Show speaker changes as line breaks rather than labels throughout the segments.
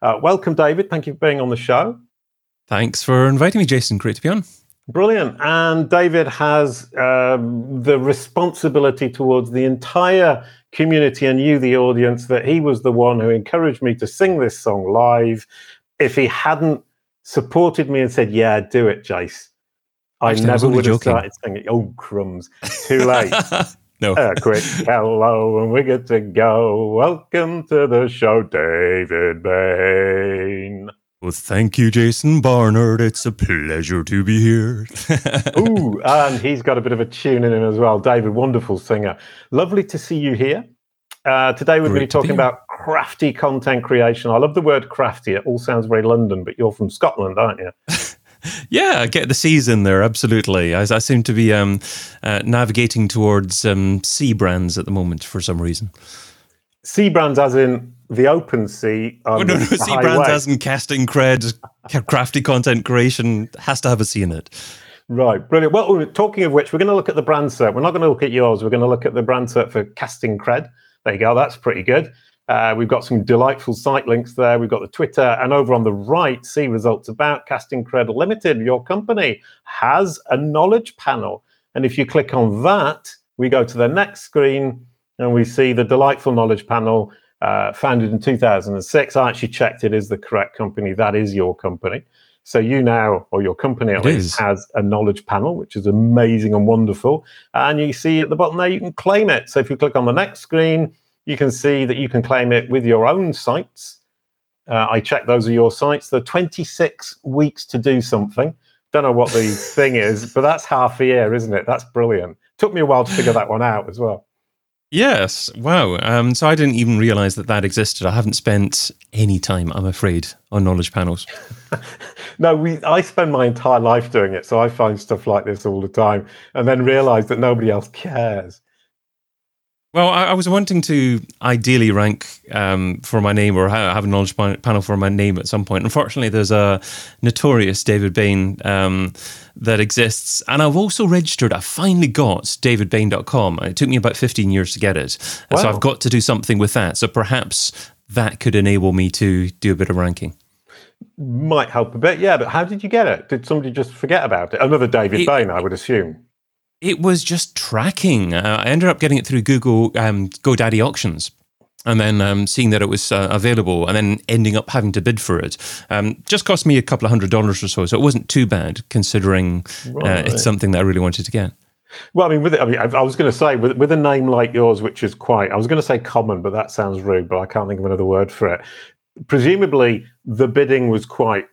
Uh, welcome, David. Thank you for being on the show.
Thanks for inviting me, Jason. Great to be on.
Brilliant. And David has um, the responsibility towards the entire community and you, the audience, that he was the one who encouraged me to sing this song live. If he hadn't supported me and said, Yeah, do it, Jace, I
Actually,
never
only
would have started singing. Oh, crumbs. Too late.
no.
A quick hello, and we get to go. Welcome to the show, David Bain.
Well, thank you, Jason Barnard. It's a pleasure to be here.
Ooh, and he's got a bit of a tune in him as well. David, wonderful singer. Lovely to see you here. Uh, today we're going to be talking about crafty content creation. I love the word crafty. It all sounds very London, but you're from Scotland, aren't you?
Yeah, get the C's in there. Absolutely. I, I seem to be um, uh, navigating towards um, C brands at the moment for some reason.
Sea brands, as in the open sea.
Oh, no, no,
the
C brands as in casting cred, crafty content creation has to have a C in it.
Right, brilliant. Well, talking of which, we're going to look at the brand set. We're not going to look at yours. We're going to look at the brand set for casting cred. There you go. That's pretty good. Uh, we've got some delightful site links there. We've got the Twitter, and over on the right, see results about Casting Cred Limited. Your company has a knowledge panel, and if you click on that, we go to the next screen, and we see the delightful knowledge panel, uh, founded in 2006. I actually checked; it is the correct company. That is your company. So you now, or your company at least, has a knowledge panel, which is amazing and wonderful. And you see at the bottom there, you can claim it. So if you click on the next screen, you can see that you can claim it with your own sites. Uh, I checked those are your sites. Are 26 weeks to do something. Don't know what the thing is, but that's half a year, isn't it? That's brilliant. Took me a while to figure that one out as well.
Yes. Wow. Um, so I didn't even realize that that existed. I haven't spent any time, I'm afraid, on knowledge panels.
No, we. I spend my entire life doing it, so I find stuff like this all the time, and then realize that nobody else cares.
Well, I, I was wanting to ideally rank um, for my name or have a knowledge panel for my name at some point. Unfortunately, there's a notorious David Bain um, that exists. And I've also registered, I finally got davidbain.com. It took me about 15 years to get it. And So I've got to do something with that. So perhaps that could enable me to do a bit of ranking.
Might help a bit, yeah. But how did you get it? Did somebody just forget about it? Another David
It-
Bain, I would assume.
It was just tracking. Uh, I ended up getting it through Google um, GoDaddy auctions. And then um, seeing that it was uh, available, and then ending up having to bid for it, um, just cost me a couple of hundred dollars or so. So it wasn't too bad, considering uh, it's something that I really wanted to get.
Well, I mean, with it, I mean, I, I was going to say with, with a name like yours, which is quite, I was going to say common, but that sounds rude. But I can't think of another word for it. Presumably, the bidding was quite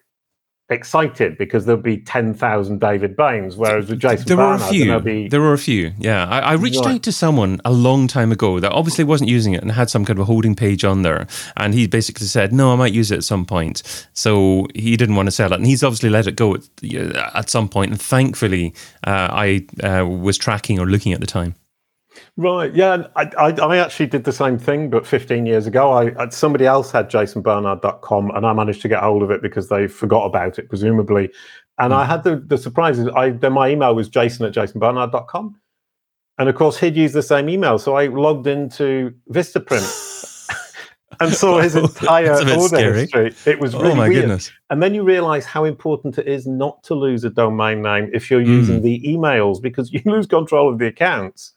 excited because there'll be ten thousand David Baines, whereas with Jason
there were a few.
there'll be
There were a few. Yeah, I, I reached
Right.
out to someone a long time ago that obviously wasn't using it and had some kind of a holding page on there, and he basically said, "No, I might use it at some point." So he didn't want to sell it, and he's obviously let it go at, at some point. And thankfully, uh, I uh, was tracking or looking at the time.
Right. Yeah. I, I, I actually did the same thing, but 15 years ago, I, I somebody else had jasonbarnard.com and I managed to get hold of it because they forgot about it, presumably. And I hmm. had the, the surprises. I, then my email was jason at jasonbarnard.com. And of course, he'd used the same email. So I logged into Vistaprint and saw his entire
that's a bit
order
scary.
history. It was oh really
oh my
weird.
goodness!
And then you realize how important it is not to lose a domain name if you're hmm. using the emails because you lose control of the accounts.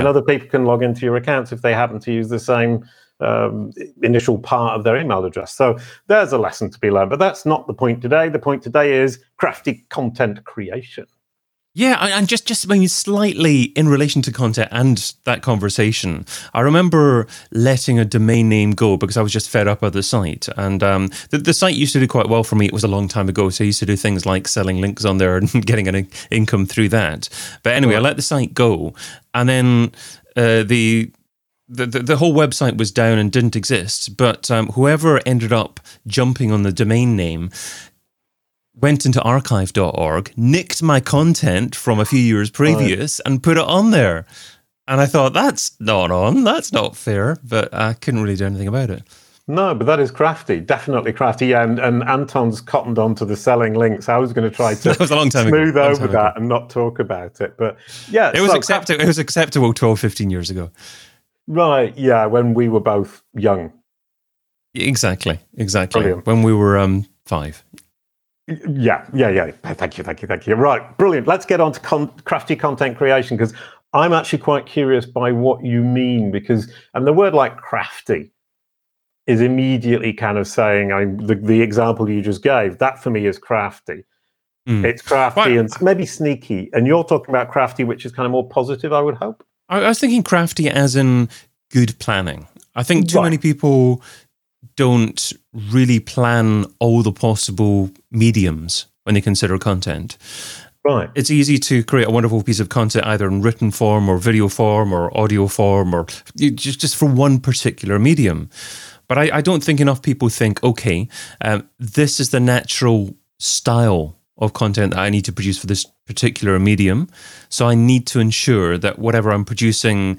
And other people can log into your accounts if they happen to use the same um, initial part of their email address. So there's a lesson to be learned. But that's not the point today. The point today is crafty content creation.
Yeah, I- and just just maybe slightly in relation to content and that conversation, I remember letting a domain name go because I was just fed up of the site, and um, the, the site used to do quite well for me. It was a long time ago, so I used to do things like selling links on there and getting an income through that. But anyway, I let the site go, and then uh, the. The, the, the whole website was down and didn't exist, but um, whoever ended up jumping on the domain name went into archive.org, nicked my content from a few years previous, and put it on there. And I thought, that's not on. That's not fair. But I couldn't really do anything about it.
No, but that is crafty, definitely crafty. Yeah, and, and Anton's cottoned onto the selling links. I was going to try to
That was a long time ago.
smooth
Long
over
time ago.
that and not talk about it. But yeah,
It was acceptable. It was acceptable 12, 15 years ago.
Right. Yeah. When we were both young.
Exactly, exactly. Brilliant. When we were um, five.
Yeah, yeah, yeah. Thank you, thank you, thank you. Right, brilliant. Let's get on to con- crafty content creation because I'm actually quite curious by what you mean because, and the word like crafty is immediately kind of saying, I'm the, the example you just gave. That for me is crafty. Mm. It's crafty and maybe sneaky. And you're talking about crafty, which is kind of more positive, I would hope.
I was thinking crafty as in good planning. I think too right. many people don't really plan all the possible mediums when they consider content.
Right.
It's easy to create a wonderful piece of content either in written form or video form or audio form or just, just for one particular medium. But I, I don't think enough people think, okay, um, this is the natural style of content that I need to produce for this particular medium. So I need to ensure that whatever I'm producing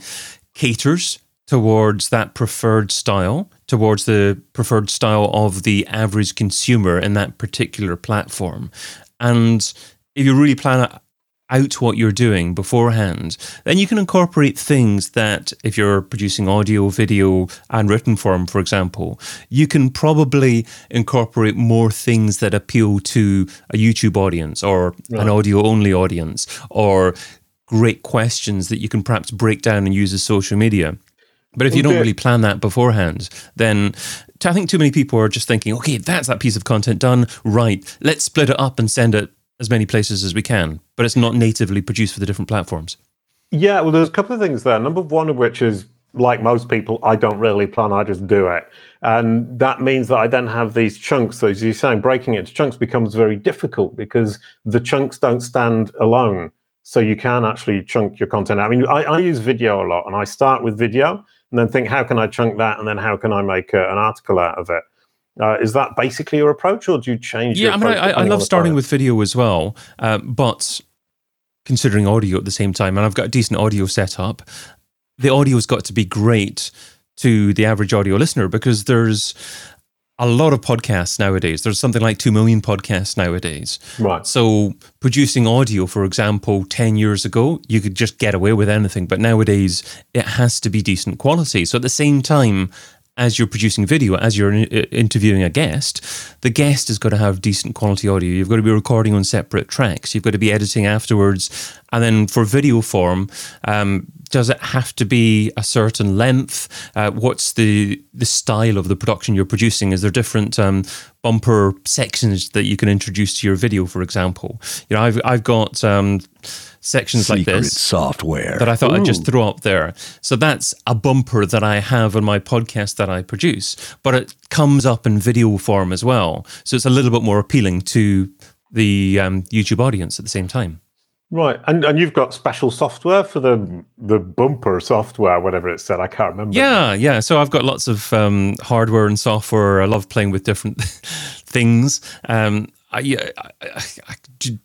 caters towards that preferred style, towards the preferred style of the average consumer in that particular platform. And if you really plan out what you're doing beforehand, then you can incorporate things that, if you're producing audio, video, and written form, for example, you can probably incorporate more things that appeal to a YouTube audience or right. an audio only audience or great questions that you can perhaps break down and use as social media. But if you don't really plan that beforehand, then I think too many people are just thinking, okay, that's that piece of content done. Right. Let's split it up and send it as many places as we can, but it's not natively produced for the different platforms.
Yeah, well, there's a couple of things there. Number one of which is, like most people, I don't really plan, I just do it. And that means that I then have these chunks. So, as you're saying, breaking it into chunks becomes very difficult because the chunks don't stand alone. So, you can actually chunk your content. I mean, I, I use video a lot and I start with video and then think, how can I chunk that? And then how can I make uh, an article out of it? Uh, is that basically your approach, or do you change?
Yeah, I mean, I, I love starting with video as well, uh, but considering audio at the same time, and I've got a decent audio setup. The audio's got to be great to the average audio listener because there's a lot of podcasts nowadays. There's something like 2 million podcasts nowadays.
Right.
So, producing audio, for example, 10 years ago, you could just get away with anything. But nowadays, it has to be decent quality. So, at the same time, as you're producing video, as you're interviewing a guest, the guest has got to have decent quality audio. You've got to be recording on separate tracks. You've got to be editing afterwards. And then for video form, um, does it have to be a certain length? Uh, what's the the style of the production you're producing? Is there different um, bumper sections that you can introduce to your video, for example? You know, I've I've got. Um, sections
Secret
like this
software
that I thought Ooh. I'd just throw up there. So that's a bumper that I have on my podcast that I produce, but it comes up in video form as well. So it's a little bit more appealing to the um, YouTube audience at the same time.
Right, and and you've got special software for the the bumper software, whatever it said. I can't remember.
Yeah, yeah. So I've got lots of um, hardware and software. I love playing with different things. Um, I, I, I,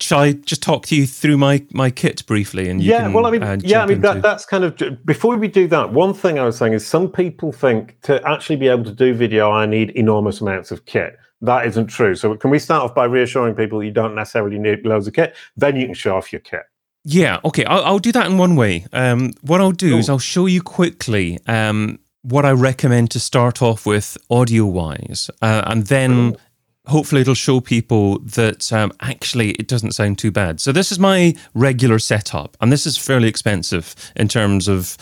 shall I just talk to you through my, my kit briefly? And
yeah,
can,
well, I mean, uh, yeah, I mean that, that's kind of before we do that. One thing I was saying is some people think to actually be able to do video, I need enormous amounts of kit. That isn't true. So can we start off by reassuring people you don't necessarily need loads of kit? Then you can show off your kit.
Yeah, okay. I'll, I'll do that in one way. Um, what I'll do Ooh. is I'll show you quickly um, what I recommend to start off with audio wise, uh, and then. Ooh hopefully it'll show people that um, actually it doesn't sound too bad. So this is my regular setup, and this is fairly expensive in terms of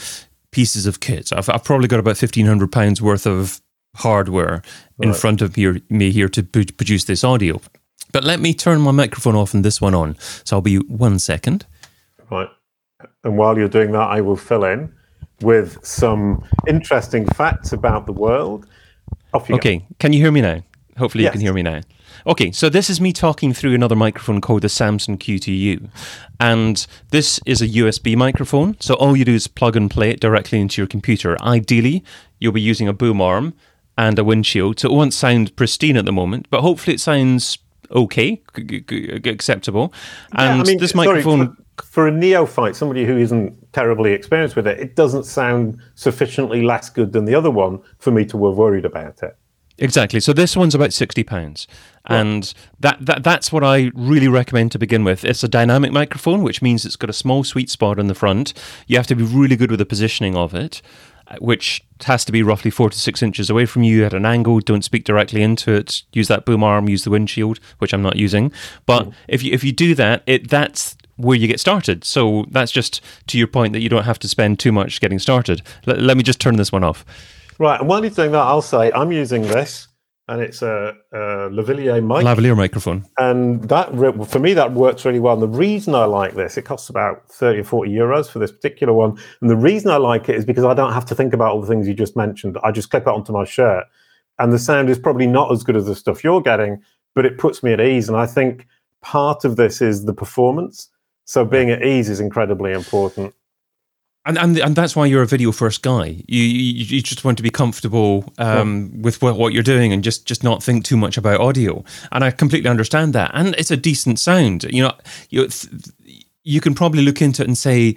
pieces of kit. I've, I've probably got about fifteen hundred pounds worth of hardware right. in front of me, me here to produce this audio. But let me turn my microphone off and this one on. So I'll be one second.
Right. And while you're doing that, I will fill in with some interesting facts about the world.
okay. Go. Can you hear me now? Hopefully yes. you can hear me now. Okay, so this is me talking through another microphone called the Samson Q2U. And this is a USB microphone. So all you do is plug and play it directly into your computer. Ideally, you'll be using a boom arm and a windshield. So it won't sound pristine at the moment, but hopefully it sounds okay, acceptable. And yeah, I mean, this microphone.
Sorry, for, for a neophyte, somebody who isn't terribly experienced with it, it doesn't sound sufficiently less good than the other one for me to have worried about it.
Exactly. So this one's about sixty pounds, and that, that that's what I really recommend to begin with. It's a dynamic microphone, which means it's got a small sweet spot in the front. You have to be really good with the positioning of it, which has to be roughly four to six inches away from you at an angle. Don't speak directly into it. Use that boom arm. Use the windshield, which I'm not using. But mm. if you if you do that, it that's where you get started. So that's just to your point that you don't have to spend too much getting started. L- let me just turn this one off.
Right, and while you're doing that, I'll say I'm using this and it's a, a lavalier mic.
Lavalier microphone.
And that for me that works really well. And the reason I like this, it costs about thirty or forty euros for this particular one. And the reason I like it is because I don't have to think about all the things you just mentioned. I just clip it onto my shirt, and the sound is probably not as good as the stuff you're getting, but it puts me at ease. And I think part of this is the performance. So being at ease is incredibly important
and, and and that's why you're a video first guy. You you, you just want to be comfortable um, yeah. with what, what you're doing and just just not think too much about audio. And I completely understand that. And it's a decent sound. You know, you you can probably look into it and say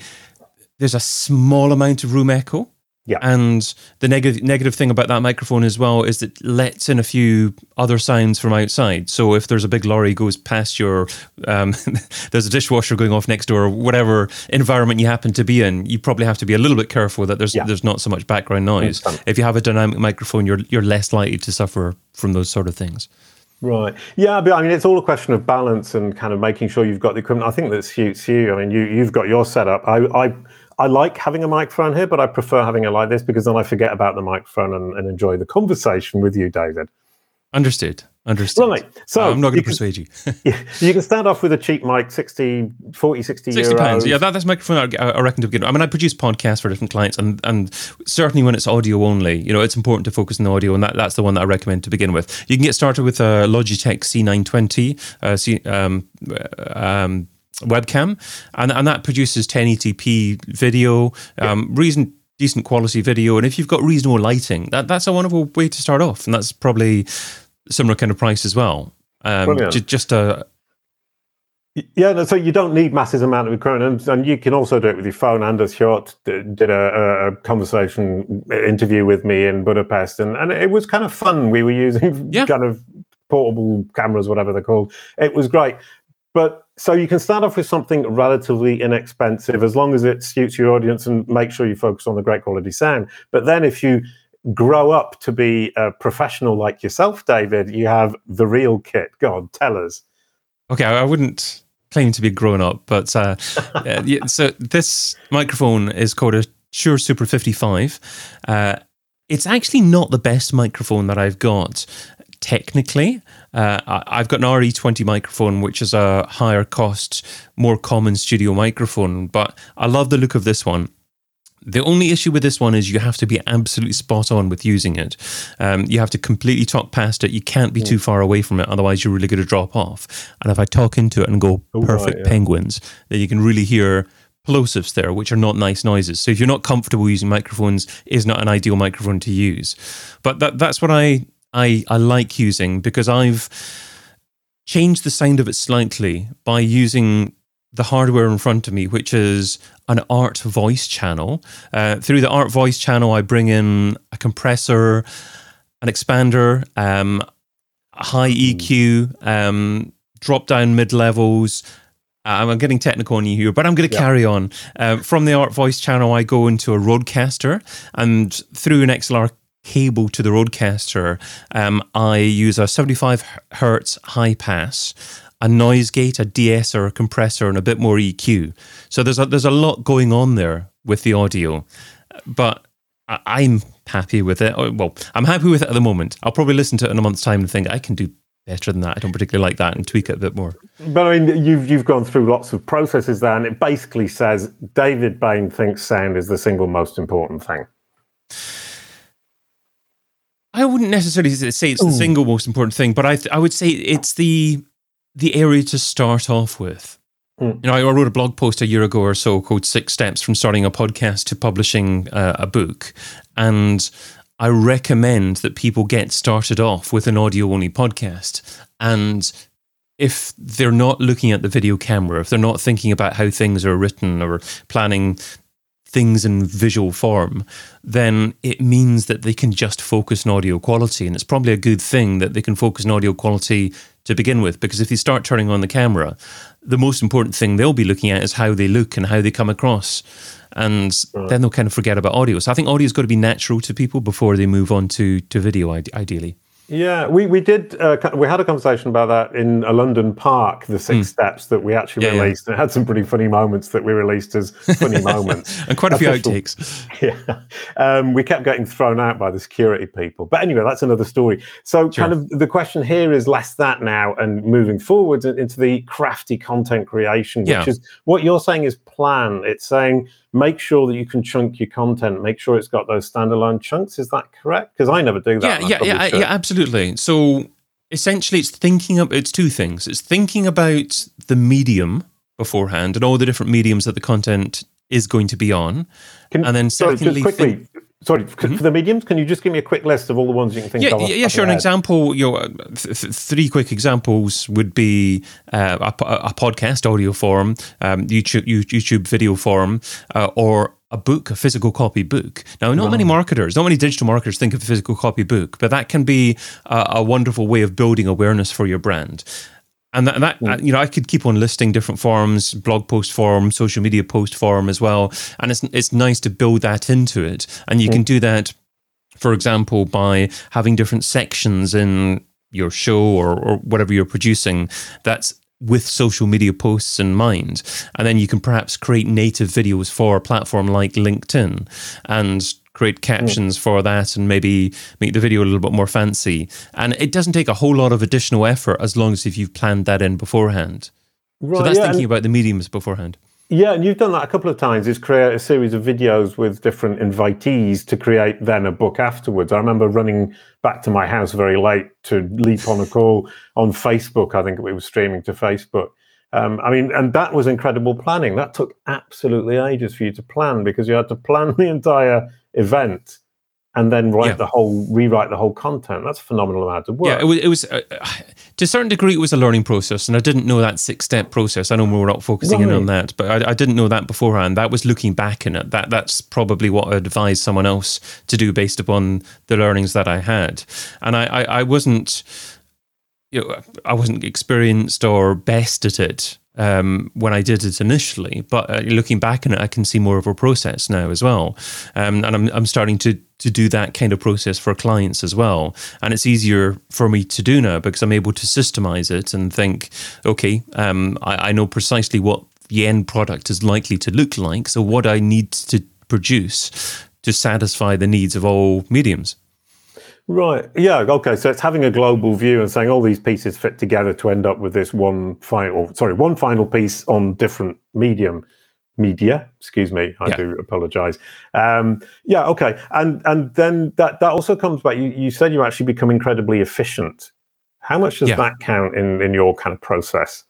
there's a small amount of room echo.
Yeah.
And the negative negative thing about that microphone as well is that lets in a few other sounds from outside. So if there's a big lorry goes past your, um, there's a dishwasher going off next door, or whatever environment you happen to be in, you probably have to be a little bit careful that there's yeah. there's not so much background noise. If you have a dynamic microphone, you're you're less likely to suffer from those sort of things.
Right. Yeah, but I mean, it's all a question of balance and kind of making sure you've got the equipment. I think that suits you. I mean, you you've got your setup. I I I like having a microphone here, but I prefer having it like this because then I forget about the microphone and, and enjoy the conversation with you, David.
Understood. Understood. Right. So I'm not going to persuade you.
you can start off with a cheap mic, 60, 40, 60, 60 pounds.
Yeah, that, that's microphone I, I reckon to begin. I mean, I produce podcasts for different clients, and and certainly when it's audio only, you know, it's important to focus on the audio, and that, that's the one that I recommend to begin with. You can get started with a Logitech C920, uh, C, um, uh, um, webcam, and and that produces 1080p video, um, reason decent quality video, and if you've got reasonable lighting, that that's a wonderful way to start off, and that's probably similar kind of price as well. Um, j- just a
yeah, so you don't need massive amount of equipment, and, and, you can also do it with your phone. Anders Hjorth did a, a, conversation interview with me in Budapest, and, and it was kind of fun. We were using yeah. kind of portable cameras, whatever they're called. It was great, but so you can start off with something relatively inexpensive as long as it suits your audience and make sure you focus on the great quality sound. But then if you grow up to be a professional like yourself, David, you have the real kit. God, tell us.
Okay, I wouldn't claim to be grown up, but uh, yeah, so this microphone is called a Shure Super 55. Uh, it's actually not the best microphone that I've got technically. Uh, I've got an RE20 microphone, which is a higher cost, more common studio microphone, but I love the look of this one. The only issue with this one is you have to be absolutely spot on with using it. Um, you have to completely talk past it. You can't be too far away from it, otherwise you're really going to drop off. And if I talk into it and go oh, perfect right, yeah. penguins, then you can really hear plosives there, which are not nice noises. So if you're not comfortable using microphones, is not an ideal microphone to use. But that that's what I I, I like using because I've changed the sound of it slightly by using the hardware in front of me, which is an art voice channel. Uh, through the art voice channel, I bring in a compressor, an expander, um, high hmm. EQ, um, drop down mid levels. Uh, I'm getting technical on you here, but I'm going to yeah. carry on. Uh, from the Art Voice channel, I go into a Rodecaster, and through an XLR cable to the Rodecaster, um, I use a 75 hertz high pass, a noise gate, a de-esser, a compressor, and a bit more EQ. So there's a, there's a lot going on there with the audio, but I, am happy with it. Oh, well, I'm happy with it at the moment. I'll probably listen to it in a month's time and think I can do better than that. I don't particularly like that and tweak it a bit more.
But I mean, you've you've gone through lots of processes there, and it basically says David Bain thinks sound is the single most important thing.
I wouldn't necessarily say it's the Ooh. single most important thing, but I th- I would say it's the the area to start off with. Mm. You know, I wrote a blog post a year ago or so called Six Steps from Starting a Podcast to Publishing uh, a Book. And I recommend that people get started off with an audio only podcast. And if they're not looking at the video camera, if they're not thinking about how things are written or planning things in visual form, then it means that they can just focus on audio quality. And it's probably a good thing that they can focus on audio quality to begin with. Because if they start turning on the camera, the most important thing they'll be looking at is how they look and how they come across. And then they'll kind of forget about audio. So I think audio's got to be natural to people before they move on to, to video, ideally.
Yeah, we, we did. Uh, we had a conversation about that in a London park, the six mm. steps that we actually yeah, released. Yeah. And it had some pretty funny moments that we released as funny moments.
and quite a few outtakes.
Yeah. Um, we kept getting thrown out by the security people. But anyway, that's another story. So, sure. kind of the question here is less that now and moving forward into the crafty content creation, which yeah. is what you're saying is plan. It's saying, make sure that you can chunk your content. Make sure it's got those standalone chunks. Is that correct? Because I never do
that. Yeah, yeah, yeah, yeah, absolutely. So essentially, it's thinking of it's two things. It's thinking about the medium beforehand and all the different mediums that the content is going to be on,
can, and then secondly, sorry, just quickly. Sorry, mm-hmm. for the mediums, can you just give me a quick list of all the ones you can think
yeah,
of?
Yeah, sure. An example, you know, th- th- three quick examples would be uh, a, a, podcast audio form, um, YouTube, YouTube video form, uh, or a book, a physical copy book. Now, not many marketers, not many digital marketers think of a physical copy book, but that can be a, a wonderful way of building awareness for your brand. And that, and that mm. you know, I could keep on listing different forms, blog post form, social media post form as well. And it's it's nice to build that into it. And you mm. can do that, for example, by having different sections in your show or, or whatever you're producing that's with social media posts in mind. And then you can perhaps create native videos for a platform like LinkedIn and create captions mm. for that and maybe make the video a little bit more fancy. And it doesn't take a whole lot of additional effort as long as if you've planned that in beforehand. Right, so that's yeah, thinking about the mediums beforehand.
Yeah, and you've done that a couple of times. Is create a series of videos with different invitees to create then a book afterwards. I remember running back to my house very late to leap on a call on Facebook. I think we were streaming to Facebook. Um, I mean, and that was incredible planning. That took absolutely ages for you to plan because you had to plan the entire event and then write yeah. the whole rewrite the whole content. That's a phenomenal amount of work
yeah it was, it was uh, to a certain degree it was a learning process and i didn't know that six step process. I know we're not focusing right. in on that but I, I, didn't know that beforehand. That was looking back in it. That that's probably what i'd advise someone else to do based upon the learnings that i had. And i i, I wasn't you know, I wasn't experienced or best at it um, when I did it initially. But uh, looking back on it, I can see more of a process now as well, um, and I'm I'm starting to to do that kind of process for clients as well. And it's easier for me to do now because I'm able to systemize it and think, okay, um, I, I know precisely what the end product is likely to look like. So what I need to produce to satisfy the needs of all mediums.
Right. Yeah. Okay. So it's having a global view and saying all these pieces fit together to end up with this one final, sorry, one final piece on different medium media. Excuse me. I yeah. do apologize. Um, yeah. Okay. And and then that that also comes back. You, you said you actually become incredibly efficient. How much does yeah. that count in in your kind of process?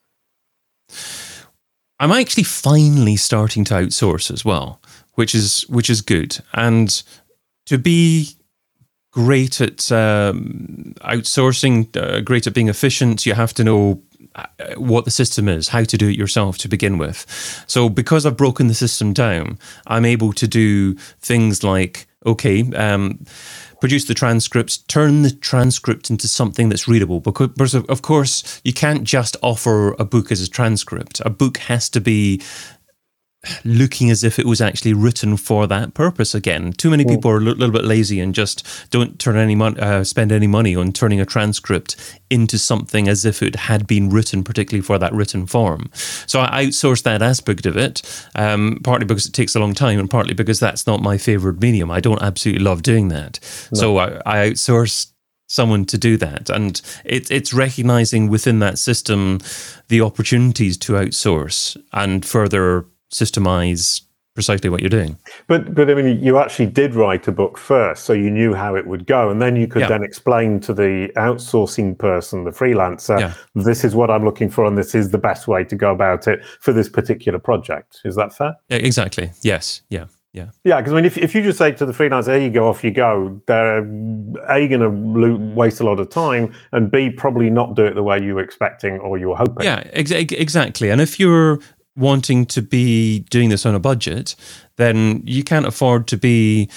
I'm actually finally starting to outsource as well, which is which is good. And to be great at um, outsourcing, uh, great at being efficient. You have to know uh, what the system is, how to do it yourself to begin with. So, because I've broken the system down, I'm able to do things like, okay, um, produce the transcripts, turn the transcript into something that's readable. Because, of course, you can't just offer a book as a transcript. A book has to be looking as if it was actually written for that purpose again. Too many people are a little bit lazy and just don't turn any money, uh, spend any money on turning a transcript into something as if it had been written particularly for that written form. So I outsource that aspect of it, um, partly because it takes a long time and partly because that's not my favorite medium. I don't absolutely love doing that. No. So I, I outsource someone to do that. And it, it's recognizing within that system the opportunities to outsource and further systemize precisely what you're doing.
But but I mean, you actually did write a book first, so you knew how it would go, and then you could yeah. then explain to the outsourcing person, the freelancer, yeah. this is what I'm looking for, and this is the best way to go about it for this particular project. Is that fair?
Yeah, exactly. Yes. Yeah. Yeah.
Yeah, because I mean, if, if you just say to the freelancer, "There you go, off you go," they're a going to waste a lot of time, and b probably not do it the way you were expecting or you were hoping.
Yeah, ex- exactly. And if you're wanting to be doing this on a budget, then you can't afford to be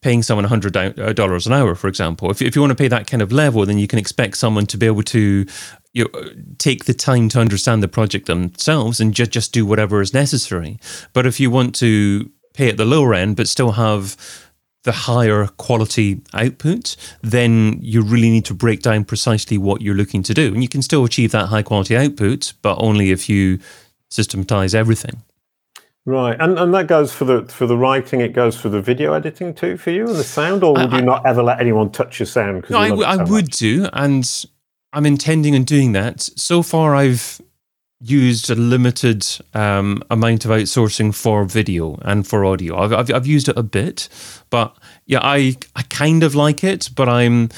paying someone $100 uh, an hour, for example. If, if you want to pay that kind of level, then you can expect someone to be able to you know, take the time to understand the project themselves and just just do whatever is necessary. But if you want to pay at the lower end but still have the higher quality output, then you really need to break down precisely what you're looking to do. And you can still achieve that high quality output, but only if you systematize everything.
Right, and and that goes for the for the writing. It goes for the video editing too for you and the sound. Or would I, you not ever let anyone touch your sound?
No, I, I so would do, and I'm intending on doing that. So far, I've used a limited um, amount of outsourcing for video and for audio. I've, I've, I've used it a bit, but yeah, I I kind of like it, but I'm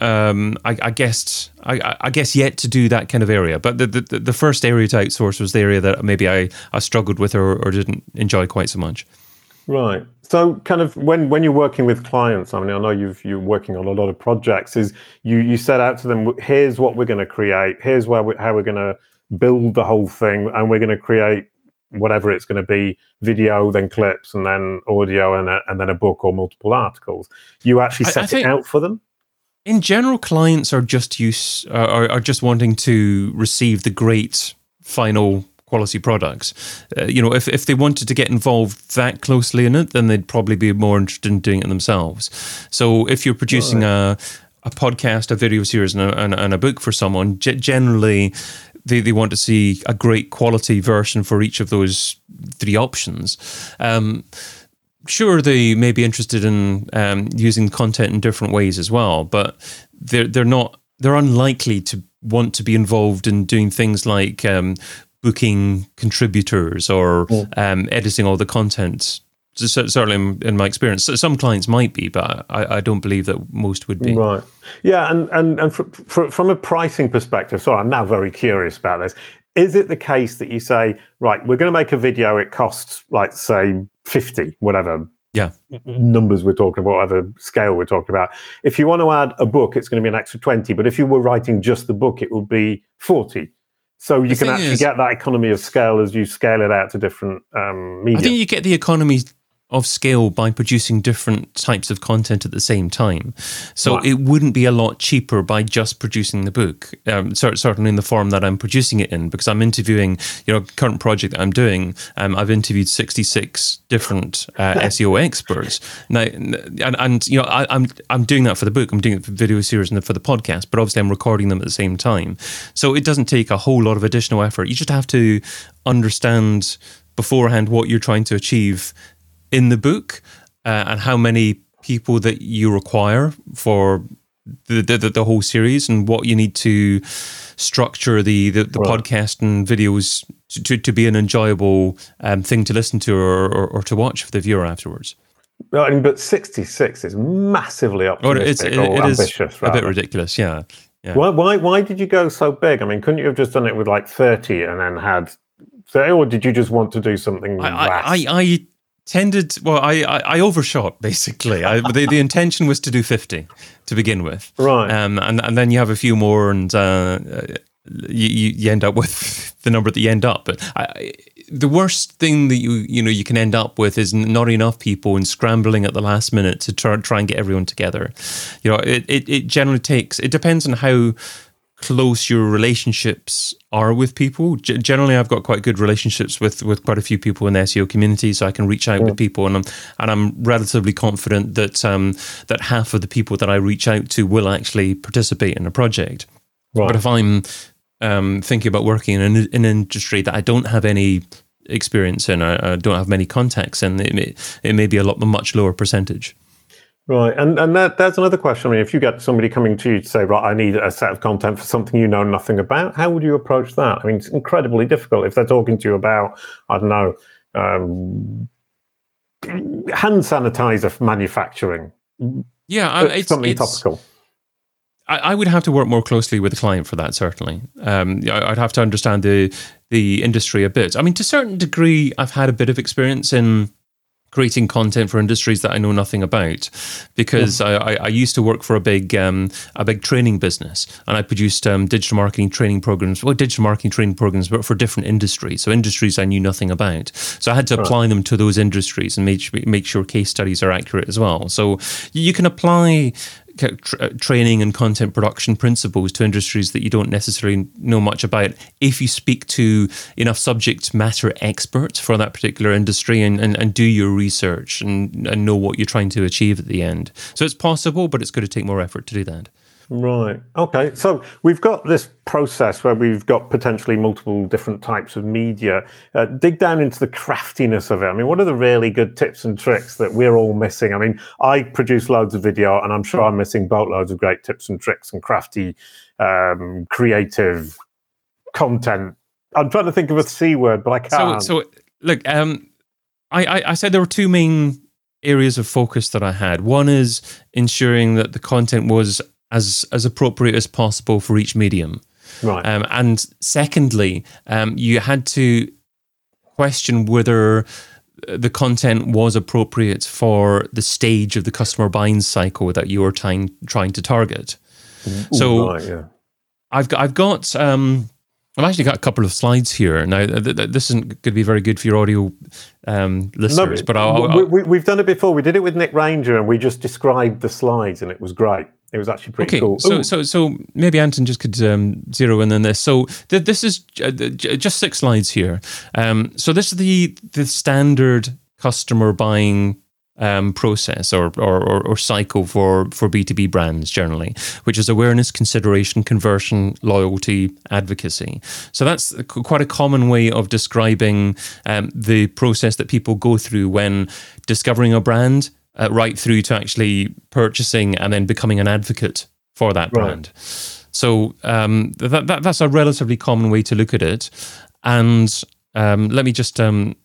um, I, I guess I, I, guess yet to do that kind of area. But the, the, the first area to outsource was the area that maybe I, I struggled with or, or didn't enjoy quite so much.
Right. So, kind of when when you're working with clients, I mean, I know you've you're working on a lot of projects. Is you you set out to them, here's what we're going to create, here's where we, how we're going to build the whole thing, and we're going to create whatever it's going to be video then clips and then audio and, a, and then a book or multiple articles you actually set I, I think, it out for them
in general, clients are just use uh, are, are just wanting to receive the great final quality products. Uh, you know, if, if they wanted to get involved that closely in it, then they'd probably be more interested in doing it themselves. So if you're producing right. a a podcast, a video series, and a, and, and a book for someone, g- generally they, they want to see a great quality version for each of those three options. Um, sure they may be interested in um, using content in different ways as well, but they're they're not they're unlikely to want to be involved in doing things like um, booking contributors or um, editing all the content. Certainly, in my experience, some clients might be, but I, I don't believe that most would be.
Right. Yeah, and and and for, for, from a pricing perspective, sorry, I'm now very curious about this. Is it the case that you say, right, we're going to make a video, it costs like say 50, whatever
yeah
numbers we're talking about, whatever scale we're talking about. If you want to add a book, it's going to be an extra 20. But if you were writing just the book, it would be 40. So you the can actually is, get that economy of scale as you scale it out to different um, media.
I think you get the economy of scale by producing different types of content at the same time. So wow. it wouldn't be a lot cheaper by just producing the book, um, certainly in the form that I'm producing it in, because I'm interviewing, you know, current project that I'm doing. Um, I've interviewed 66 different uh, SEO experts now, and, and you know, I, am I'm, I'm doing that for the book. I'm doing it for video series and for the podcast, but obviously I'm recording them at the same time. So it doesn't take a whole lot of additional effort. You just have to understand beforehand what you're trying to achieve in the book uh, and how many people that you require for the, the, the whole series and what you need to structure the the, the right. podcast and videos to, to be an enjoyable um, thing to listen to or, or, or, to watch for the viewer afterwards.
I mean, but 66 is massively optimistic oh, it's, it, it ambitious.
a bit ridiculous, yeah. yeah.
Why, why, why did you go so big? I mean, couldn't you have just done it with like 30 and then had say, or did you just want to do something?
I, I, I, tended well I, I, I overshot basically. I, the, the intention was to do 50 to begin with.
Right.
Um, and, and then you have a few more and uh, you, you end up with the number that you end up. But I, the worst thing that you you know you can end up with is not enough people and scrambling at the last minute to try, try and get everyone together. You know it, it, it generally takes it depends on how close your relationships are with people. G- generally, I've got quite good relationships with with quite a few people in the SEO community, so I can reach out yeah. with people, and I'm and I'm relatively confident that um, that half of the people that I reach out to will actually participate in a project. Right. But if I'm um, thinking about working in an, an industry that I don't have any experience in, I, I don't have many contacts and it may, it may be a lot much lower percentage.
Right, and and that, that's another question. I mean, if you get somebody coming to you to say, "Right, I need a set of content for something you know nothing about," how would you approach that? I mean, it's incredibly difficult if they're talking to you about, I don't know, um, hand sanitizer manufacturing.
Yeah, it's
something it's, topical.
I, I, would have to work more closely with the client for that. Certainly, um, I'd have to understand the the industry a bit. I mean, to a certain degree, I've had a bit of experience in creating content for industries that I know nothing about, because yeah. I, I, used to work for a big um, a big training business, and I produced um, digital marketing training programs, well, digital marketing training programs, but for different industries, so industries I knew nothing about. So I had to right. apply them to those industries and make make sure case studies are accurate as well. So you can apply Uh, training and content production principles to industries that you don't necessarily know much about if you speak to enough subject matter experts for that particular industry and, and, and do your research and, and know what you're trying to achieve at the end. So it's possible, but it's going to take more effort to do that.
Right. Okay. So we've got this process where we've got potentially multiple different types of media. Uh, dig down into the craftiness of it. I mean, what are the really good tips and tricks that we're all missing? I mean, I produce loads of video, and I'm sure I'm missing boatloads of great tips and tricks and crafty, um, creative content. I'm trying to think of a c word, but I can't.
So, so look, um, I, I, I said there were two main areas of focus that I had. One is ensuring that the content was as as appropriate as possible for each medium.
Right.
Um, and secondly, um, you had to question whether the content was appropriate for the stage of the customer buying cycle that you were trying trying to target.
Ooh,
so
right, yeah.
I've got I've got um, I've actually got a couple of slides here. Now, th- th- this isn't going to be very good for your audio um, listeners,
No,
but I'll, I'll,
we, we, have done it before. We did it with Nick Ranger, and we just described the slides, and it was great. It was actually pretty
okay,
cool.
So,
Ooh.
so, so maybe Anton just could um, zero in on this. So, th- this is uh, j- just six slides here. Um, so, this is the the standard customer buying um, process or, or, or, or cycle for, for B2B brands generally, which is awareness, consideration, conversion, loyalty, advocacy. So that's quite a common way of describing um, the process that people go through when discovering a brand, uh, right through to actually purchasing and then becoming an advocate for that
Right.
brand. So um, that, that, that's a relatively common way to look at it. And um, let me just um,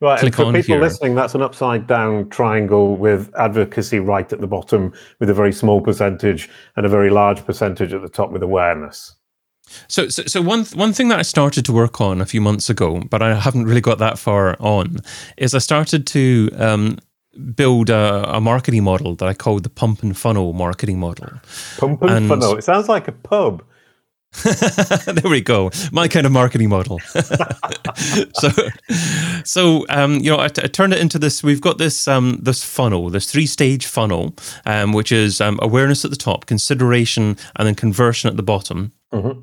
Right,
click
for
on
people
here.
listening, that's an upside down triangle with advocacy right at the bottom, with a very small percentage and a very large percentage at the top with awareness.
So, so, so one one thing that I started to work on a few months ago, but I haven't really got that far on, is I started to um, build a, a marketing model that I called the pump and funnel marketing model.
Pump and,
And-
funnel. It sounds like a pub.
there we go, my kind of marketing model. so, so um, you know, I, t- I turned it into this. We've got this um, this funnel, this three stage funnel, um, which is um, awareness at the top, consideration, and then conversion at the bottom.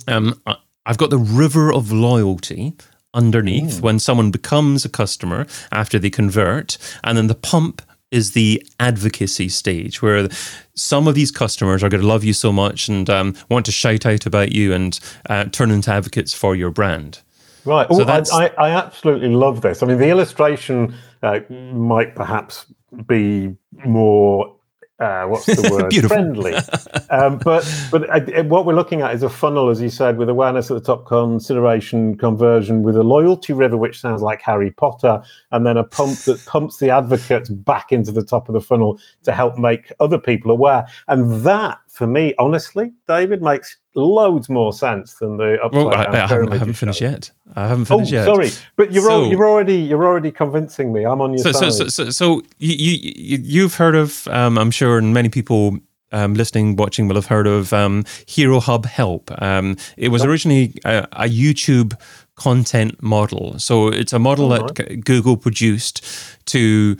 Um, I- I've got the river of loyalty underneath when someone becomes a customer after they convert, and then the pump is the advocacy stage where some of these customers are going to love you so much and um, want to shout out about you and uh, turn into advocates for your brand.
Right.
So
Oh, I,
that's-
I, I absolutely love this. I mean, the illustration uh, might perhaps be more. Uh, what's the word? Friendly. um, but but uh, what we're looking at is a funnel, as you said, with awareness at the top, consideration, conversion, with a loyalty river, which sounds like Harry Potter, and then a pump that pumps the advocates back into the top of the funnel to help make other people aware. And that, for me, honestly, David, makes loads more sense than the upside
Well, I,
down
I haven't, I haven't finished yet. I haven't
Oh,
finished yet.
sorry, but you're al- you're already you're already convincing me. I'm on your
So, so,
side.
so, so, so you, you, you- you've heard of, um, I'm sure, and many people um, listening, watching will have heard of um, Hero Hub Help. Um, it was originally a, a YouTube content model. So it's a model that G- Google produced to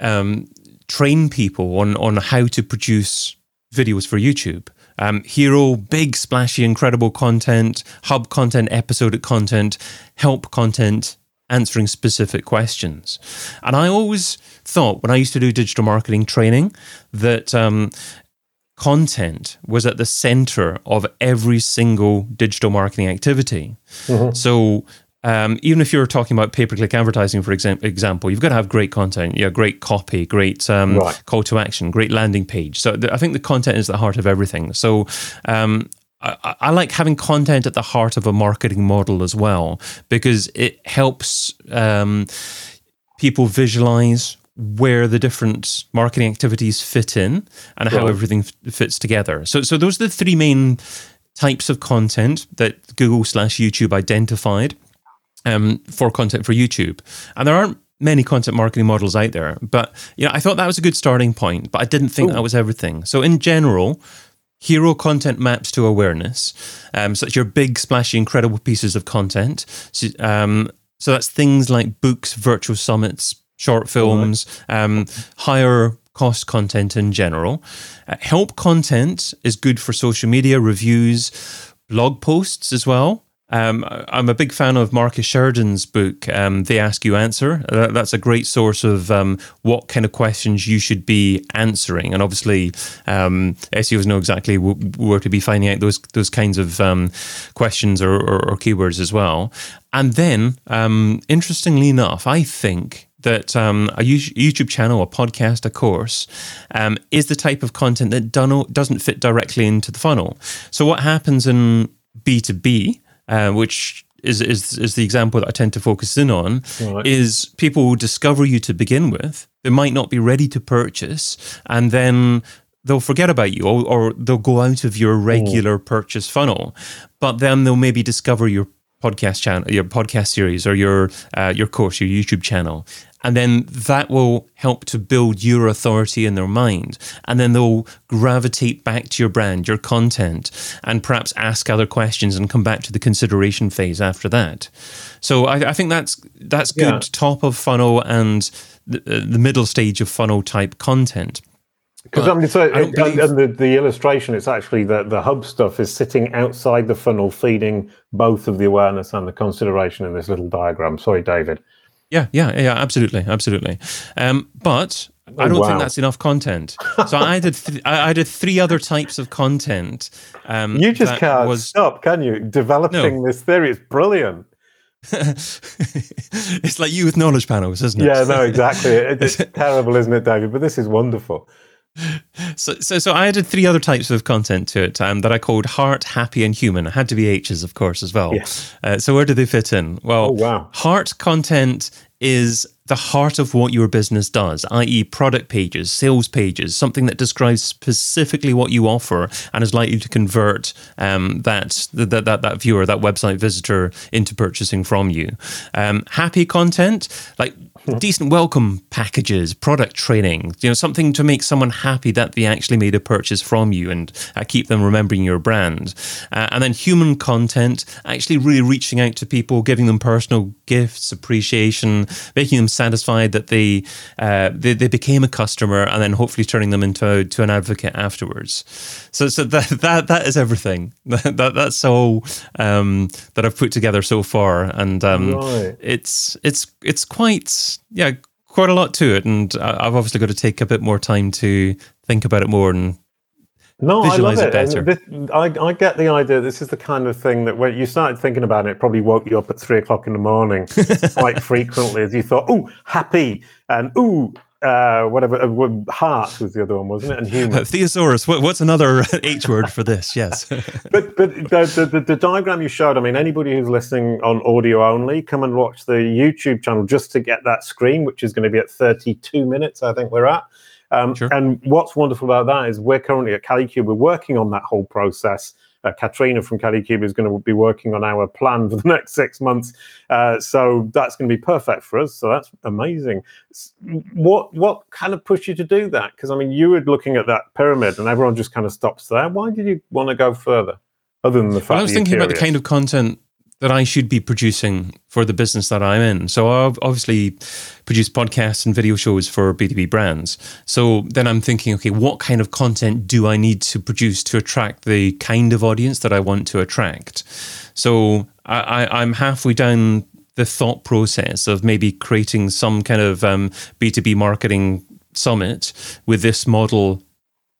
um, train people on, on how to produce videos for YouTube. Um, hero, big, splashy, incredible content, hub content, episodic content, help content, answering specific questions. And I always thought when I used to do digital marketing training that um, content was at the center of every single digital marketing activity. So um, even if you're talking about pay-per-click advertising, for exam- example, you've got to have great content, yeah, great copy, great um,
Right.
call to action, great landing page. So th- I think the content is the heart of everything. So um, I, I- like having content at the heart of a marketing model as well because it helps um, people visualize where the different marketing activities fit in and how
Right.
everything f- fits together. So, so those are the three main types of content that Google slash YouTube identified um, for content for YouTube. And there aren't many content marketing models out there, but you know, I thought that was a good starting point, but I didn't think that was everything. So in general, hero content maps to awareness. Um, so your big, splashy, incredible pieces of content. So, um, so that's things like books, virtual summits, short films, um, higher cost content in general. Uh, help content is good for social media, reviews, blog posts as well. Um, I'm a big fan of Marcus Sheridan's book, um, They Ask You Answer. That's a great source of um, what kind of questions you should be answering. And obviously, um, SEOs know exactly where to be finding out those those kinds of um, questions or, or, or, keywords as well. And then, um, interestingly enough, I think that um, a YouTube channel, a podcast, a course um, is the type of content that doesn't fit directly into the funnel. So, what happens in B2B uh, which is, is is the example that I tend to focus in on, right. is people will discover you to begin with. They might not be ready to purchase, and then they'll forget about you, or, or they'll go out of your regular mm. purchase funnel. But then they'll maybe discover your podcast channel, your podcast series, or your uh, your course, your YouTube channel, and then that will help to build your authority in their mind. And then they'll gravitate back to your brand, your content, and perhaps ask other questions and come back to the consideration phase after that. So I, I think that's that's good yeah. top of funnel and the, uh, the middle stage of funnel type content.
Because I mean, so I believe... and, the, the illustration, it's actually that the hub stuff is sitting outside the funnel, feeding both of the awareness and the consideration in this little diagram. Sorry, David.
Yeah, yeah, yeah, absolutely, absolutely. Um, but I don't wow. think that's enough content. So I did th- I did three other types of content.
Um, you just can't was... stop, can you? Developing no. this theory is brilliant.
it's like you with knowledge panels, isn't it?
Yeah, no, exactly. It's terrible, isn't it, David? But this is wonderful.
So, so, so I added three other types of content to it um, that I called heart, happy, and human. It had to be H's, of course, as well. Yes. Uh, so where do they fit in? Well, oh, wow. heart content is the heart of what your business does, i.e., product pages, sales pages, something that describes specifically what you offer and is likely to convert um, that, that, that that viewer, that website visitor, into purchasing from you. Um, happy content, like decent welcome packages, product training, you know, something to make someone happy that they actually made a purchase from you and uh, keep them remembering your brand. Uh, and then human content, actually really reaching out to people, giving them personal gifts, appreciation, making them satisfied that they, uh, they, they became a customer and then hopefully turning them into to an advocate afterwards. So, so that, that, that is everything. that, that's all um, that I've put together so far. And um, right. it's, it's, it's quite, yeah, quite a lot to it, and I've obviously got to take a bit more time to think about it more and
no, visualize I love it. it better. This, I, I get the idea. This is the kind of thing that when you started thinking about it, it probably woke you up at three o'clock in the morning quite frequently as you thought, "Oh, happy," and "Oh, uh, whatever uh, heart was the other one, wasn't it? And human.
Thesaurus. What, what's another H word for this? Yes.
but but the, the, the, diagram you showed. I mean, anybody who's listening on audio only, come and watch the YouTube channel just to get that screen, which is going to be at 32 minutes. I think we're at. Um, sure. And what's wonderful about that is we're currently at Kalicube. We're working on that whole process uh, Katrina from Kalicube is going to be working on our plan for the next six months. Uh, so that's going to be perfect for us. So that's amazing. What what kind of pushed you to do that? Because I mean, you were looking at that pyramid, and everyone just kind of stops there. Why did you want to go further? Other than the fact, well,
I was thinking about the kind of content that I should be producing for the business that I'm in. So I've obviously produced podcasts and video shows for B2B brands. So then I'm thinking, okay, what kind of content do I need to produce to attract the kind of audience that I want to attract? So I, I, I'm halfway down the thought process of maybe creating some kind of um, B2B marketing summit with this model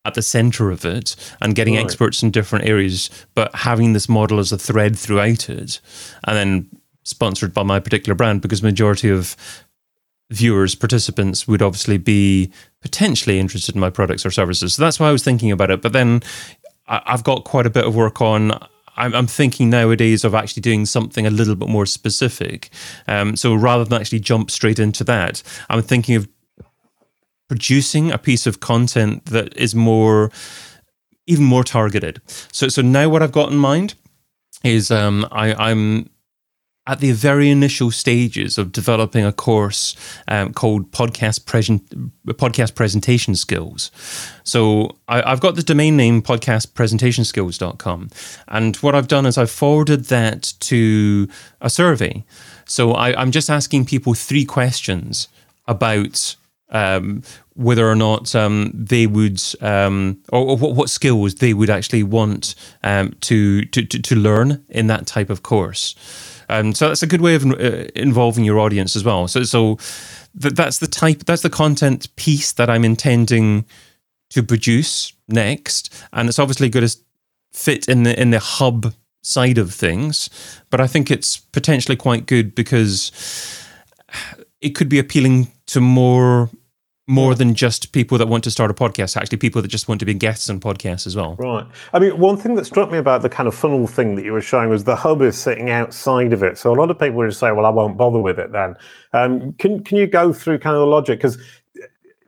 at the center of it and getting right. experts in different areas, but having this model as a thread throughout it, and then sponsored by my particular brand because majority of viewers, participants would obviously be potentially interested in my products or services. So that's why I was thinking about it. But then I've got quite a bit of work on. I'm thinking nowadays of actually doing something a little bit more specific. Um, so rather than actually jump straight into that, I'm thinking of producing a piece of content that is more even more targeted. So so now what I've got in mind is um, I, I'm at the very initial stages of developing a course um, called podcast present podcast presentation skills. So I, have got the domain name podcastpresentationskills.com. And what I've done is I've forwarded that to a survey. So I, I'm just asking people three questions about um, whether or not um, they would, um, or, or what, what, skills they would actually want um, to, to, to learn in that type of course. Um, so that's a good way of uh, involving your audience as well. So so th- that's the type, that's the content piece that I'm intending to produce next, and it's obviously going to fit in the in the hub side of things. But I think it's potentially quite good because it could be appealing to more more than just people that want to start a podcast, actually people that just want to be guests on podcasts as well.
Right. I mean, one thing that struck me about the kind of funnel thing that you were showing was the hub is sitting outside of it. So a lot of people would say, well, I won't bother with it then. Um, can, can you go through kind of the logic? Because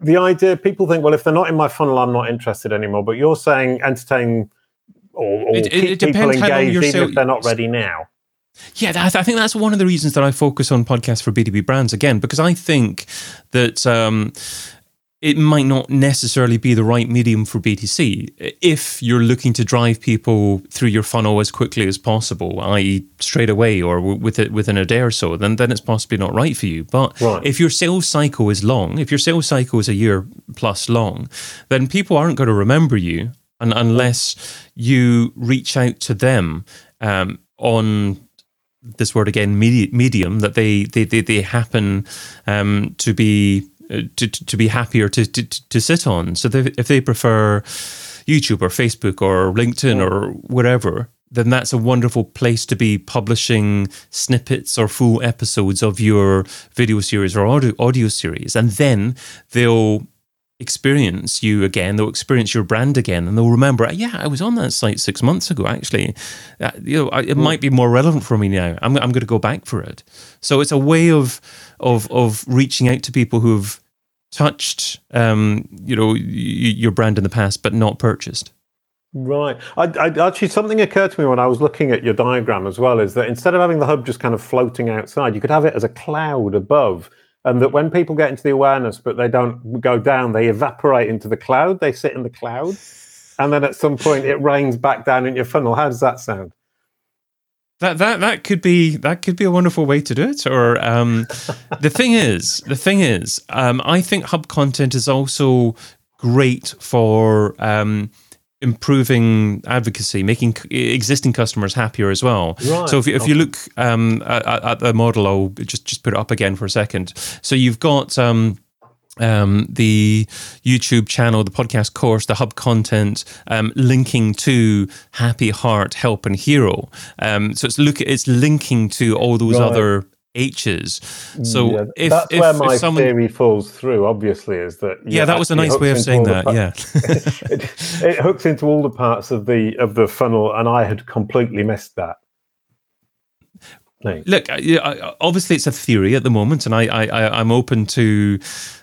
the idea, people think, well, if they're not in my funnel, I'm not interested anymore. But you're saying entertain or, or it, keep it people engaged even if they're not ready now.
Yeah, I, th- I, think that's one of the reasons that I focus on podcasts for B2B brands again, because I think that um, it might not necessarily be the right medium for B2C. If you're looking to drive people through your funnel as quickly as possible, i.e., straight away or with it within a day or so, then then it's possibly not right for you. But right. if your sales cycle is long, if your sales cycle is a year plus long, then people aren't going to remember you unless you reach out to them um, on this word again medium that they they they, they happen um, to be uh, to, to be happier to, to to sit on. So they, if they prefer youtube or facebook or linkedin or whatever then that's a wonderful place to be publishing snippets or full episodes of your video series or audio, audio series. And then they'll experience you again. They'll experience your brand again, and they'll remember, yeah, I was on that site six months ago. Actually, uh, you know, it might be more relevant for me now. I'm, I'm going to go back for it. So it's a way of of of reaching out to people who've touched, um, you know, y- your brand in the past, but not purchased.
Right. I, I, actually, something occurred to me when I was looking at your diagram as well is that instead of having the hub just kind of floating outside, you could have it as a cloud above and that when people get into the awareness but they don't go down they evaporate into the cloud. They sit in the cloud. And then at some point it rains back down in your funnel. How does that sound?
That that that could be that could be a wonderful way to do it. Or um, the thing is the thing is um, i think hub content is also great for um, improving advocacy, making existing customers happier as well. Right. So if, if okay. you look um, at, at, the model, I'll just just put it up again for a second. So you've got. Um, um, the YouTube channel, the podcast course, the hub content, um, linking to Happy Heart, Help, and Hero. Um, so it's look, it's linking to all those right. other H's. So yeah, if
that's
if,
where my someone, theory falls through, obviously, is that
yeah, that was a nice way of saying that. yeah,
it, it, hooks into all the parts of the of the funnel, and I had completely missed that.
Look, obviously it's a theory at the moment, and I, I, I'm open to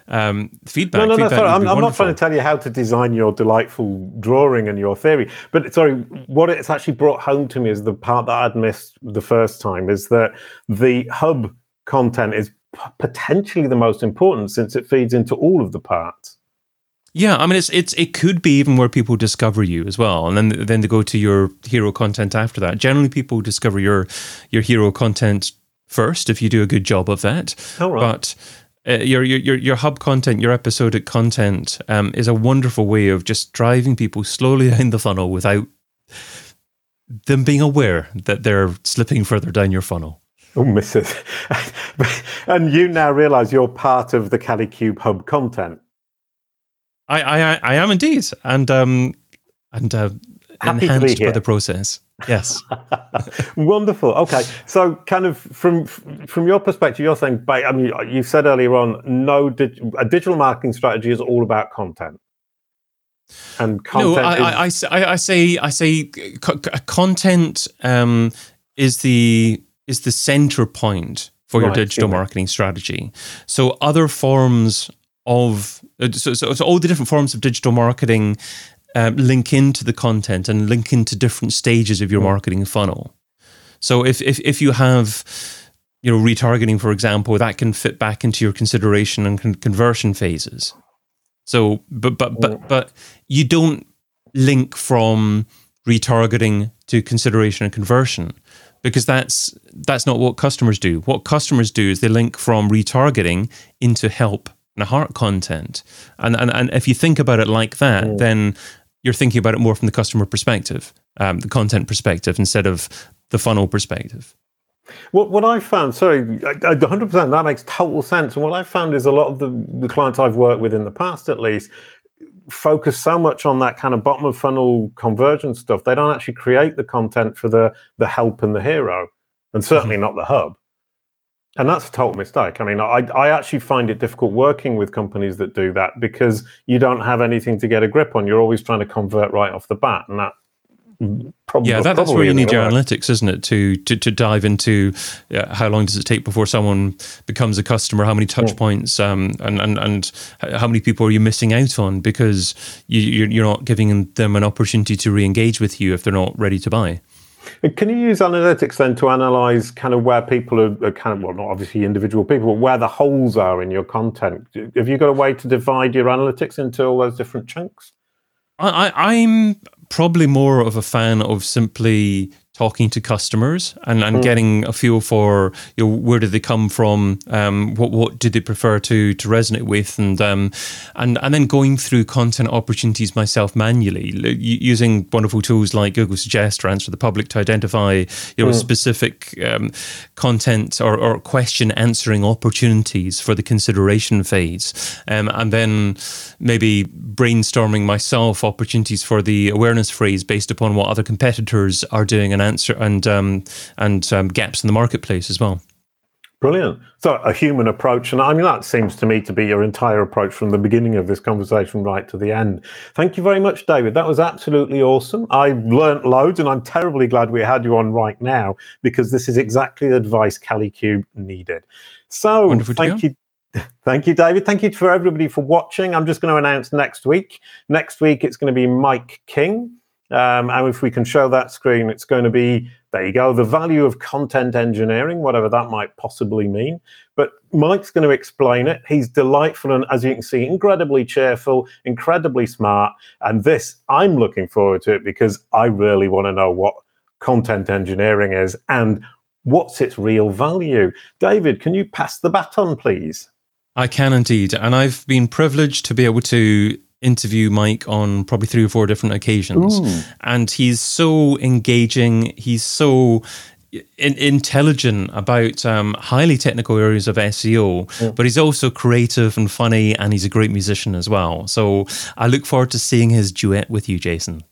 um, feedback.
No, no,
no.
Sorry, I'm, I'm not trying to tell you how to design your delightful drawing and your theory, but sorry, what it's actually brought home to me is the part that I'd missed the first time is that the hub content is potentially the most important since it feeds into all of the parts.
Yeah, I mean, it's it's it could be even where people discover you as well, and then then they go to your hero content after that. Generally, people discover your your hero content first if you do a good job of that.
Oh, right.
But uh, your, your your hub content, your episodic content, um, is a wonderful way of just driving people slowly down the funnel without them being aware that they're slipping further down your funnel.
Oh, Mrs. and you now realise you're part of the Kalicube Hub content.
I, I, I am indeed, and um, and uh, enhanced by the process. Yes.
Wonderful. Okay, so kind of from from your perspective, you're saying, I mean, you said earlier on, no, a digital marketing strategy is all about content. And content. No,
I,
is-
I, I, I, say I say content um, is the is the center point for your digital marketing strategy. So other forms of uh, so, so, so all the different forms of digital marketing um, link into the content and link into different stages of your hmm. marketing funnel. So if if if you have you know retargeting for example that can fit back into your consideration and con- conversion phases. So but but but hmm. but you don't link from retargeting to consideration and conversion because that's that's not what customers do. What customers do is they link from retargeting into help and heart content. And, and, and if you think about it like that, mm. then you're thinking about it more from the customer perspective, um, the content perspective, instead of the funnel perspective.
What what I found, sorry, 100% that makes total sense. And what I found is a lot of the, the clients I've worked with in the past, at least, focus so much on that kind of bottom of funnel conversion stuff. They don't actually create the content for the the help and the hero, and certainly mm-hmm. not the hub. And that's a total mistake. I mean, I, I actually find it difficult working with companies that do that because you don't have anything to get a grip on. You're always trying to convert right off the bat, and that
Probably, yeah, that, that's where you need your analytics, isn't it? To to, to dive into uh, how long does it take before someone becomes a customer? How many touch points? Um, and and and how many people are you missing out on because you, you're, you're not giving them an opportunity to re-engage with you if they're not ready to buy?
Can you use analytics then to analyze kind of where people are, are, kind of, well, not obviously individual people, but where the holes are in your content? Have you got a way to divide your analytics into all those different chunks?
I, I'm probably more of a fan of simply talking to customers and, and mm. getting a feel for you know where did they come from um, what what did they prefer to to resonate with and um, and and then going through content opportunities myself manually using wonderful tools like Google Suggest or Answer the Public to identify you know mm. specific um, content or, or question answering opportunities for the consideration phase um, and then maybe brainstorming myself opportunities for the awareness phrase based upon what other competitors are doing and answer and um, and um, gaps in the marketplace as well.
Brilliant. So a human approach, and I mean that seems to me to be your entire approach from the beginning of this conversation right to the end. Thank you very much, David. That was absolutely awesome. I learnt loads, and I'm terribly glad we had you on right now because this is exactly the advice Kalicube needed. So Wonderful thank you. Thank you, David. Thank you for everybody for watching. I'm just going to announce next week. Next week, it's going to be Mike King. Um, and if we can show that screen, it's going to be there you go, the value of content engineering, whatever that might possibly mean. But Mike's going to explain it. He's delightful and, as you can see, incredibly cheerful, incredibly smart. And this, I'm looking forward to it because I really want to know what content engineering is and what's its real value. David, can you pass the baton, please?
I can indeed. And I've been privileged to be able to interview Mike on probably three or four different occasions. Ooh. And he's so engaging. He's so in, intelligent about um, highly technical areas of SEO, yeah. but he's also creative and funny, and he's a great musician as well. So I look forward to seeing his duet with you, Jason.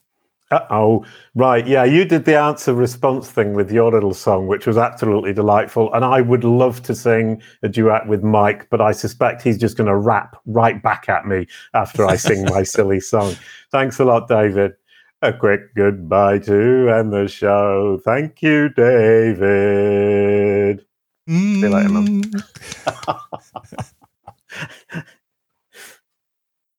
Oh, right. Yeah, you did the answer response thing with your little song, which was absolutely delightful. And I would love to sing a duet with Mike, but I suspect he's just going to rap right back at me after I sing my silly song. Thanks a lot, David. A quick goodbye to end the show. Thank you, David. Mm. See you later, man.